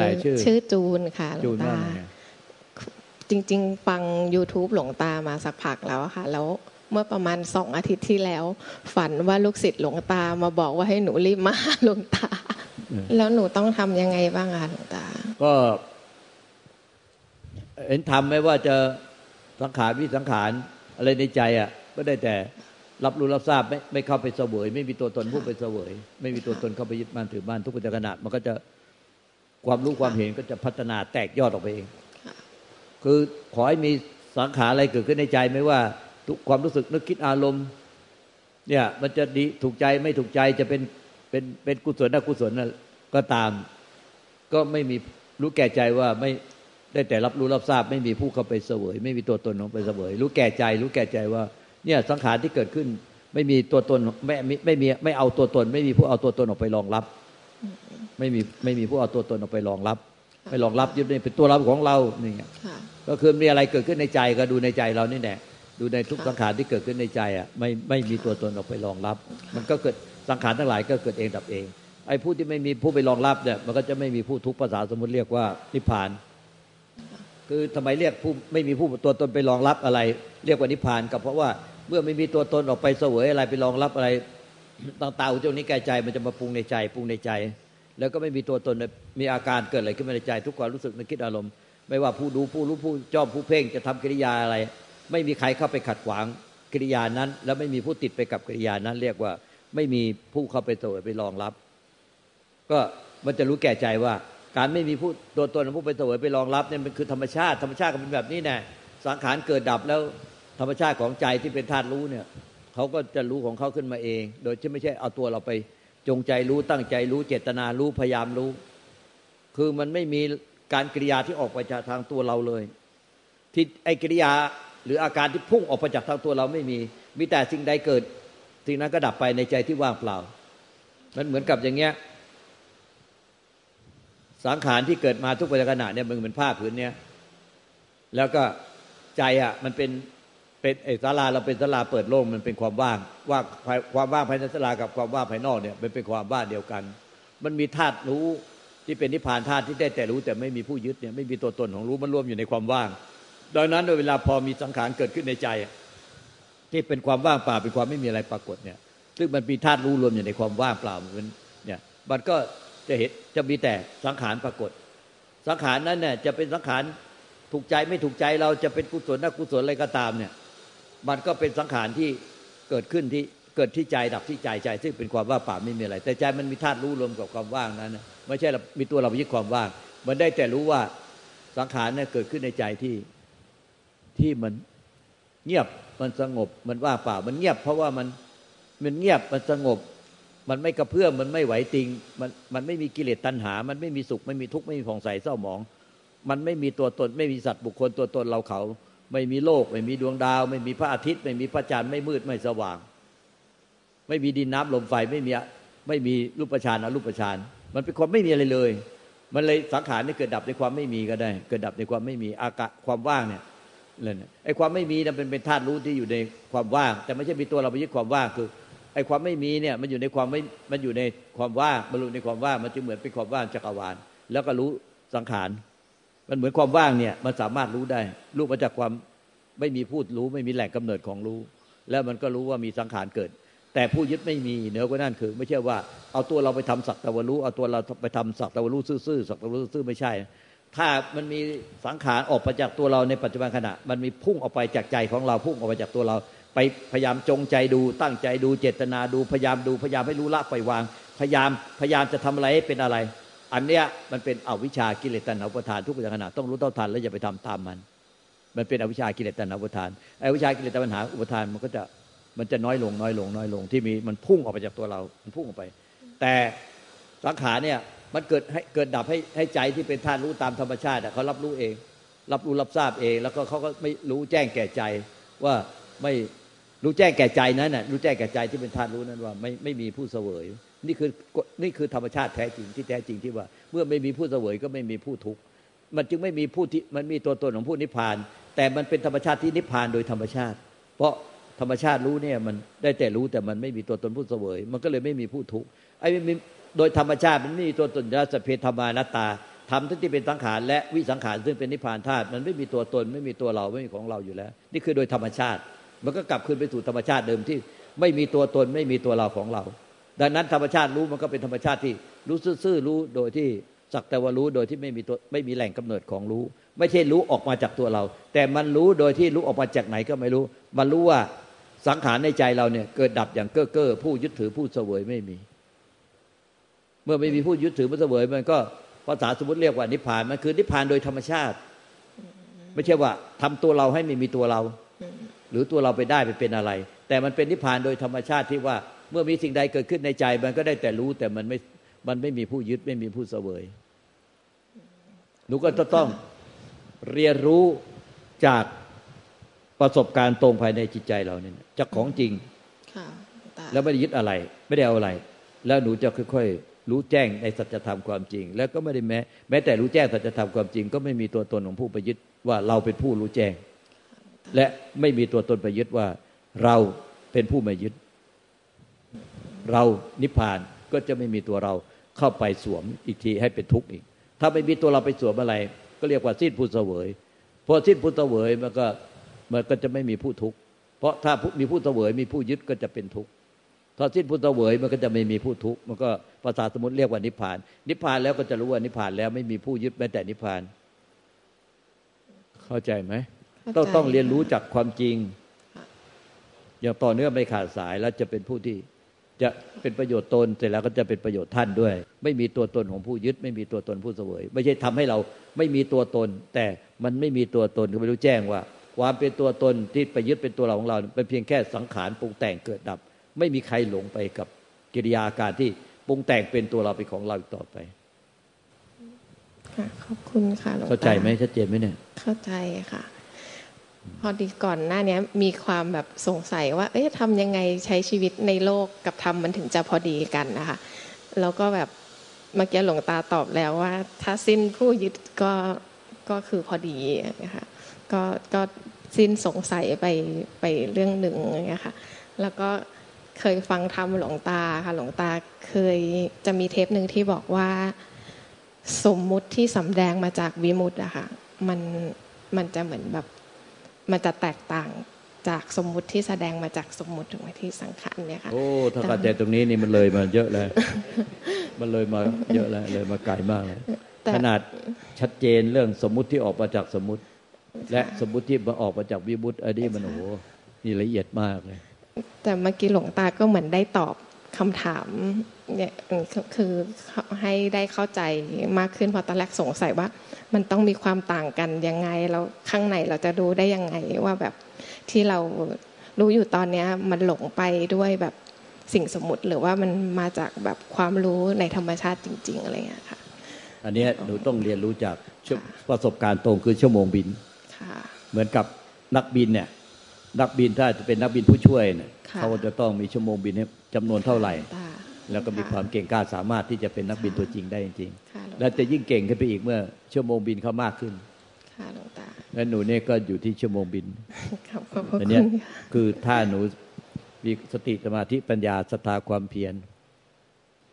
คือชื่ออะไรชื่อ ชื่อจูนค่ะหลจูวงนว่าตาไงจริง ๆ ฟัง YouTube หลวงตามาสักพักแล้วอะค่ะ แล้วเมื่อประมาณสองอาทิตย์ที่แล้ว ฝันว่าลูกศิษย์หลวงตามาบอกว่าให้หนูรีบมาหาหลวงตา แล้วหนูต้องทำยังไงบ้างอะคะหลวงตา ก็เห็นทำไหมว่าจะสังขารวิสังขารอะไรในใจอะ ก็ได้แต่รับรู้รับทราบไม่ไม่เข้าไปเสวย ไม่มีตัวตนผู้ไปเสวย ไม่มีตัวตนเข้าไปยึดมั่นถือมั่นทุกปัจจุบันมันก็จะ ความรู้ความเห็นก็จะพัฒนาแตกยอดออกไปเอง คือขอให้มีสังขารอะไรเกิดขึ้นในใจไม่ว่า ทุกความรู้สึกนึกคิดอารมณ์ เนี่ย มันจะดีถูกใจไม่ถูกใจจะเป็นเป็นเป็นกุศลอกุศลนะก็ตาม ก็ไม่มีรู้แก่ใจว่าไม่ได้แต่รับรู้รับทราบ ไม่มีผู้เข้าไปเสวย ไม่มีตัวตนของไปเสวย รู้แก่ใจ รู้แก่ใจว่า เนี่ยสังขารที่เกิดขึ้น ไม่มีตัวตนไม่ไม่ไม่มีไม่เอาตัวตน ไม่มีผู้เอาตัวตนออกไปรองรับ ไม่มีไม่มีผู้เอาตัวตนออกไปรองรับไม่รองรับยึดนี่เป็นตัวเราของเรานี่ไงค่ะก็คือมีอะไรเกิดขึ้นในใจก็ดูในใจเรานี่แหละดูในทุกสังขารที่เกิดขึ้นในใจอะไม่ไม่มีตัวตนออกไปรองรับ มันก็เกิดสังขารทั้งหลายก็เกิดเองดับเอง ไอ้ผู้ที่ไม่มีผู้ไปรองรับเนี่ยมันก็จะไม่มีผู้ทุกข์ภาษาสมมติเรียกว่านิพพาน คือทำไมเรียกผู้ไม่มีผู้ตัวตนไปรองรับอะไร เรียกว่านิพพานก็เพราะว่าเมื่อไม่มีตัวตนออกไปเสวยอะไรไปรองรับอะไร ต่างๆอุจจานี้แก่ใจมันจะมาปรุงในใจปรุงในใจ แล้วก็ไม่มีตัวตนมีอาการเกิดอะไรขึ้นมาในใจ ทุกความรู้สึกนึกคิดอารมณ์ ไม่ว่าผู้ดูผู้รู้ผู้จอบผู้เพ่งจะทำกิริยาอะไร ไม่มีใครเข้าไปขัดขวางกิริยานั้น แล้วไม่มีผู้ติดไปกับกิริยานั้น เรียกว่าไม่มีผู้เข้าไปเสวยไปรองรับ ก็มันจะรู้แก่ใจว่า การไม่มีผู้ตัวตนผู้ไปเสวยไปรองรับเนี่ยมันคือธรรมชาติธรรมชาติก็เป็นแบบนี้แน่สังขารเกิดดับแล้วธรรมชาติของใจที่เป็นธาตุรู้เนี่ย เขาก็จะรู้ของเขาขึ้นมาเอง โดยที่ไม่ใช่เอาตัวเราไปจงใจรู้ตั้งใจรู้เจตนารู้พยายามรู้ คือมันไม่มีการกิริยาที่ออกไปจากทางตัวเราเลย ที่ไอ้กิริยาหรืออาการที่พุ่งออกไปจากทางตัวเราไม่มี มีแต่สิ่งใดเกิดสิ่งนั้นก็ดับไปในใจที่ว่างเปล่า มันเหมือนกับอย่างเงี้ยสังขารที่เกิดมาทุกปัจจุบันเนี่ยมันเหมือนผ้าผืนเนี้ยแล้วก็ใจอะมันเป็น เป็นไอ้ศาลาเราเป็นศาลาเปิดโล่งมันเป็นความว่างว่างความว่างภายในศาลากับความว่างภายนอกเนี่ยมันเป็นความว่างเดียวกัน มันมีธาตุรู้ที่เป็นนิพพานธาตุที่ได้แต่รู้แต่ไม่มีผู้ยึดเนี่ยไม่มีตัวตนของรู้มันรวมอยู่ในความว่าง ดังนั้นโดยเวลาพอมีสังขารเกิดขึ้นในใจ ที่เป็นความว่างเปล่าเป็นความไม่มีอะไรปรากฏเนี่ยซึ่งมันมีธาตุรู้รวมอยู่ในความว่างเปล่ามันเนี่ยมันก็จะเห็นจะมีแต่สังขารปรากฏ สังขารนั้นเนี่ยจะเป็นสังขารถูกใจไม่ถูกใจเราจะเป็นกุศลอกุศลอะไรก็ตามเนี่ย มันก็เป็นสังขารที่เกิดขึ้นที่เกิดที่ใจดับที่ใจใจ ซึ่งเป็นความว่างเปล่าไม่มีอะไร แต่ใจมันมีธาตุรู้รวมกับความว่างนั้น ไม่ใช่เรามีตัวเราไปยึดความว่าง มันได้แต่รู้ว่าสังขารเนี่ยเกิดขึ้นในใจที่ที่มันเงียบมันสงบมันว่างเปล่า มันเงียบเพราะว่ามันมันเงียบมันสงบ มันไม่กระเพื่อมมันไม่ไหวติง มันมันไม่มีกิเลสตัณหา มันไม่มีสุขไม่มีทุกข์ไม่มีผ่องใสเศร้าหมอง มันไม่มีตัวตนไม่มีสัตว์บุคคลตัวตนเราเขา ไม่มีโลก ไม่มีดวงดาว ไม่มีพระอาทิตย์ ไม่มีพระจันทร์ไม่มืดไม่สว่าง ไม่มีดินน้ำลมไฟไม่มีไม่มีรูปฌานอรูปฌานมันเป็นความไม่มีอะไรเลย มันเลยสังขารนี่เกิดดับในความไม่มีก็ได้ เกิดดับในความไม่มีอากาศความว่างเนี่ยเลยเนี่ยไอ้ความไม่มีนั้นเป็นเป็นธาตุรู้ที่อยู่ในความว่าง แต่ไม่ใช่มีตัวเราไปยึดความว่างคือไอ้ความไม่มีเนี่ยมันอยู่ในความไม่มันอยู่ในความว่างบรรลุในความว่างมันจึงเหมือนเป็นความว่างจักรวาลแล้วก็รู้สังขาร มันเหมือนความว่างเนี่ยมันสามารถรู้ได้ รู้มาจากความไม่มีพูดรู้ ไม่มีแหล่งกำเนิดของรู้ แล้วมันก็รู้ว่ามีสังขารเกิด แต่ผู้ยึดไม่มีเหนือกว่านั่นคือ ไม่ใช่ว่าเอาตัวเราไปทำสักตะวันรู้เอาตัวเราไปทำสักตะวันรู้ซื่อๆสักตะวันรู้ซื่อไม่ใช่ ถ้ามันมีสังขารออกไปจากตัวเราในปัจจุบันขณะ มันมีพุ่งออกไปจากใจของเราพุ่งออกไปจากตัวเรา ไปพยายามจงใจดู ตั้งใจดูเจตนาดูพยายามดูพยายามให้รู้ละปล่อยวาง พยายามพยายามจะทำอะไรเป็นอะไร อันเนี้ยมันเป็นอวิชากิเลสตัณหาอุปทานทุกปัจจุบันขณะต้องรู้เท่าทันแล้วอย่าไปทำตามมัน มันเป็นอวิชากิเลสตัณหาอุปทานไอ้วิชากิเลสตัณหาอุปทานมันก็จะมันจะน้อยลงน้อยลงน้อยลงที่มีมันพุ่งออกไปจากตัวเรา มันพุ่งออกไป แต่สังขารเนี่ยมันเกิดให้เกิดดับให้ให้ใจที่เป็นธาตุรู้ตามธรรมชาติเขารับรู้เอง รับรู้รับทราบเอง แล้วก็เขาก็ไม่รู้แจ้งแก่ใจว่าไม่รู้แจ้งแก่ใจนั้นน่ะรู้แจ้งแก่ใจที่เป็นธาตุรู้นั้นว่าไม่ไม่มีผู้เสวย นี่คือนี่คือธรรมชาติแท้จริงที่แท้จริงที่ว่า เมื่อไม่มีผู้เสวยก็ไม่มีผู้ทุกข์มันจึงไม่มีผู้ที่มันมีตัวตนของผู้นิพพาน แต่มันเป็นธรรมชาติที่นิพพานโดยธรรมชาติ เพราะธรรมชาติรู้เนี่ยมันได้แต่รู้แต่มันไม่มีตัวตนผู้เสวย มันก็เลยไม่มีผู้ทุกข์ไอ้โดยธรรมชาติมันไม่มีตัวตนรัสเพธรรมานัตตาธรรมที่เป็นสังขารและวิสังขารซึ่งเป็นนิพพานธาตุมันไม่มีตัวตนไม่มีตัวเราไม่มีของเราอยู่แล้ว นี่คือโดยธรรมชาติ มันก็กลับคืนไปสู่ธรรมชาติเดิมที่ไม่มีตัวตนไม่มีตัวเราของเรา ดังนั้นธรรมชาติรู้มันก็เป็นธรรมชาติที่รู้ซื่อรู้โดยที่สักแต่ว่ารู้โดยที่ไม่มีตัวไม่มีแหล่งกำเนิดของรู้ ไม่ใช่รู้ออกมาจากตัวเรา แต่มันรู้โดยที่รู้ออกมาจากไหนก็ไม่รู้ มันรู้ว่าสังขารในใจเราเนี่ยเกิดดับอย่างเก้อเก้อผู้ยึดถือผู้เสวยไม่มี เมื่อไม่มีผู้ยึดถือผู้เสวยมันก็ภาษาสมมติเรียกว่านิพพานมันคือนิพพานโดยธรรมชาติ ไม่ใช่ว่าทำตัวเราให้ไม่มีตัวเรา หรือตัวเราไปได้ไปเป็นอะไร แต่มันเป็นนิพพานโดยธรรมชาติที่ว่า เมื่อมีสิ่งใดเกิดขึ้นในใจ มันก็ได้แต่รู้แต่มันไม่มันไม่มีผู้ยึดไม่มีผู้เสวยหนูก็จะต้องเรียนรู้จากประสบการณ์ตรงภายในจิตใจเราเนี่ยจากของจริงแล้วไม่ได้ยึดอะไร ไม่ได้เอาอะไร แล้วหนูจะค่อยๆรู้แจ้งในสัจธรรมความจริง แล้วก็ไม่ได้แม้แม้แต่รู้แจ้งสัจธรรมความจริง ก็ไม่มีตัวตนของผู้ไปยึดว่าเราเป็นผู้รู้แจ้ง และไม่มีตัวตนไปยึดว่าเราเป็นผู้ไม่ยึด เรานิพพานก็จะไม่มีตัวเราเข้าไปสวมอีกทีให้เป็นทุกข์อีก ถ้าไม่มีตัวเราไปสวมอะไร ก็เรียกว่าสิ้นผู้เสวยพอสิ้นผู้เสวยมันก็มันก็จะไม่มีผู้ทุกข์เพราะถ้ามีผู้เสวยมีผู้ยึดก็จะเป็นทุกข์ถ้าสิ้นผู้เสวยมันก็จะไม่มีผู้ทุกข์มันก็ภาษาสมุติเรียกว่านิพพาน นิพพานแล้วก็จะรู้ว่านิพพานแล้วไม่มีผู้ยึดแม้แต่นิพพาน เข้าใจไหมต้องต้องเรียนรู้จากความจริง อย่างต่อเนื่องไม่ขาดสายแล้วจะเป็นผู้ที่ จะเป็นประโยชน์ตนเสร็จแล้วก็จะเป็นประโยชน์ท่านด้วย ไม่มีตัวตนของผู้ยึด ไม่มีตัวตนผู้เสวย ไม่ใช่ทำให้เราไม่มีตัวตน แต่มันไม่มีตัวตนก็ไม่รู้แจ้งว่า ความเป็นตัวตนที่ไปยึดเป็นตัวเราของเรา เป็นเพียงแค่สังขารปรุงแต่งเกิดดับ ไม่มีใครหลงไปกับกิริยาการที่ปรุงแต่งเป็นตัวเราเป็นของเราต่อไปขอบคุณค่ะเข้าใจไหมชัดเจนไหมเนี่ยเข้าใจค่ะ พอดีก่อนหน้านี้มีความแบบสงสัยว่า เอ๊ะทำยังไงใช้ชีวิตในโลกกับธรรมมันถึงจะพอดีกันนะคะแล้วก็แบบเมื่อกี้หลวงตาตอบแล้วว่า ถ้าสิ้นผู้ยึดก็ก็คือพอดีนะคะก็ก็สิ้นสงสัยไปไปเรื่องหนึ่งอย่างนี้ค่ะแล้วก็เคยฟังธรรมหลวงตาค่ะหลวงตาเคยจะมีเทปหนึ่งที่บอกว่าสมมุติที่สำแดงมาจากวิมุตต์อะค่ะมันมันจะเหมือนแบบ มันจะแตกต่างจากสมมุติที่แสดงมาจากสมมุติถึงที่สังขารเนี่ยค่ะโอ้ถ้าเข้าใจตรงนี้นี่มันเลยมาเยอะแล้วมันเลยมาเยอะแล้วเลยมาไกลมากเลยขนาดชัดเจนเรื่องสมมุติที่ออกมาจากสมมุติ และสมมุติที่มาออกมาจากวิบุตอันนี้มันโอ้โหนี่ละเอียดมากเลย แต่เมื่อกี้หลวงตาก็เหมือนได้ตอบ คำถามเนี่ยคือให้ได้เข้าใจมากขึ้นเพราะตอนแรกสงสัยว่า มันต้องมีความต่างกันยังไงแล้วข้างในเราจะรู้ได้ยังไงว่าแบบที่เรารู้อยู่ตอนนี้มันหลงไปด้วยแบบสิ่งสมมติหรือว่ามันมาจากแบบความรู้ในธรรมชาติจริง ๆ อะไรอย่างนี้ค่ะ อันนี้หนูต้องเรียนรู้จากประสบการณ์ตรงคือชั่วโมงบินเหมือนกับนักบินเนี่ย นักบินถ้าจะเป็นนักบินผู้ช่วยเนี่ยเขาจะต้องมีชั่วโมงบินจำนวนเท่าไหร่ แล้วก็มีความเก่งกล้าสามารถที่จะเป็นนักบินตัวจริงได้จริงๆและจะยิ่งเก่งขึ้นไปอีกเมื่อ ชั่วโมงบินเขามากขึ้นค่ะหลวงตาแล้วหนูเนี่ยก็อยู่ที่ชั่วโมงบินอันนี้คือถ้าหนูมีสติสมาธิปัญญาศรัทธาความเพียร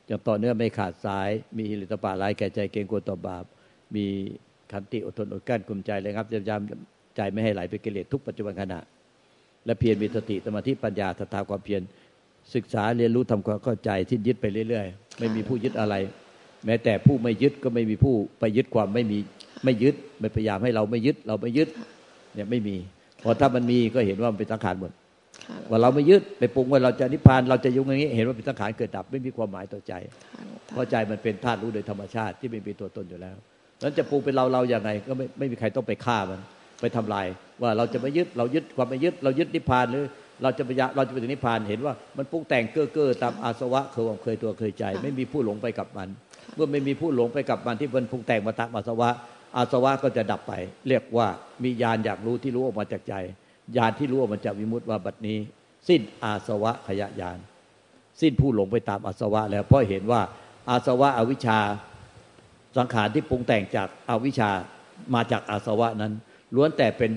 อย่างต่อเนื่องไม่ขาดสาย มีหิริตปาลายแก่ใจเกรงกลัวต่อบาป มีขันติอดทนอดกั้นกลุ่มใจเลยครับจะยามใจไม่ให้ไหลไปกิเลสทุกปัจจุบันขณะ และเพียรมีสติสมาธิปัญญาศรัทธาความเพียรศึกษาเรียนรู้ทำความเข้าใจที่ยึดไปเรื่อย ๆ ไม่มีผู้ยึดอะไร แม้แต่ผู้ไม่ยึดก็ไม่มีผู้ไปยึดความไม่มีไม่ยึดไม่พยายามให้เราไม่ยึดเราไม่ยึดเนี่ยไม่มีพอถ้ามันมีก็เห็นว่ามันเป็นสังขารหมดว่าเราไม่ยึดไปปรุงว่าเราจะนิพพานเราจะยุ่งอย่างนี้ เห็นว่าเป็นสังขารเกิดดับไม่มีความหมายต่อใจเพราะใจมันเป็นธาตุรู้โดยธรรมชาติที่ไม่มีตัวตนอยู่แล้วนั้นจะปรุงเป็นเราเราอย่างไรก็ไม่ไม่มีใครต้องไปฆ่ามัน ไปทำลาย ว่าเราจะไม่ยึดเรายึดความไม่ยึดเรายึดนิพพานหรือเราจะไปเราจะไปถึงนิพพานเห็นว่ามันปรุงแต่งเก้อเก้อตามอาสวะเคยเคยตัวเคยใจ ไม่มีผู้หลงไปกับมัน เมื่อไม่มีผู้หลงไปกับมันที่มันปรุงแต่งมาตามอาสวะ อาสวะก็จะดับไป เรียกว่ามีญาณอยากรู้ที่รู้ออกมาจากใจญาณที่รู้ออกมาจากวิมุตติว่าบัดนี้ สิ้นอาสวะขยะญาณสิ้นผู้หลงไปตามอาสวะ แล้วเพราะเห็นว่าอาสวะอวิชชาสังขารที่ปรุงแต่งจากอาวิชชามาจากอาสวะนั้น ล้วนแต่เป็น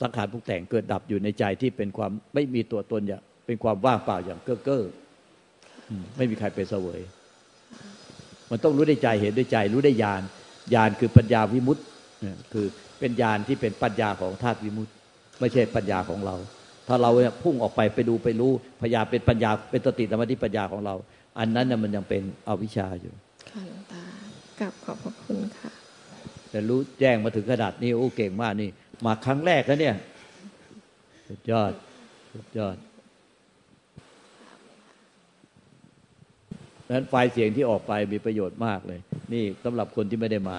สังขารปรุงแต่งเกิดดับอยู่ในใจที่เป็นความไม่มีตัวตนอย่างเป็นความว่างเปล่าอย่างเก้อเก้อไม่มีใครไปเสวย มันต้องรู้ได้ใจเห็นด้วยใจ รู้ได้ญาณญาณคือปัญญาวิมุตต์คือเป็นญาณที่เป็นปัญญาของธาตุวิมุตต์ไม่ใช่ปัญญาของเรา ถ้าเราพุ่งออกไปไปดูไปรู้พยายาเป็นปัญญาเป็นสติธรรมที่ปัญญาของเรา อันนั้นน่ยมันยังเป็นอวิชชาอยู่ค่ะหลวงตากลับขอบพระคุณค่ะ แต่รู้แจ้งมาถึงขนาดนี้โอ้เก่งมากนี่ มาครั้งแรกแล้วเนี่ย สุดยอด สุดยอดนั้นไฟล์เสียงที่ออกไปมีประโยชน์มากเลย นี่สำหรับคนที่ไม่ได้มา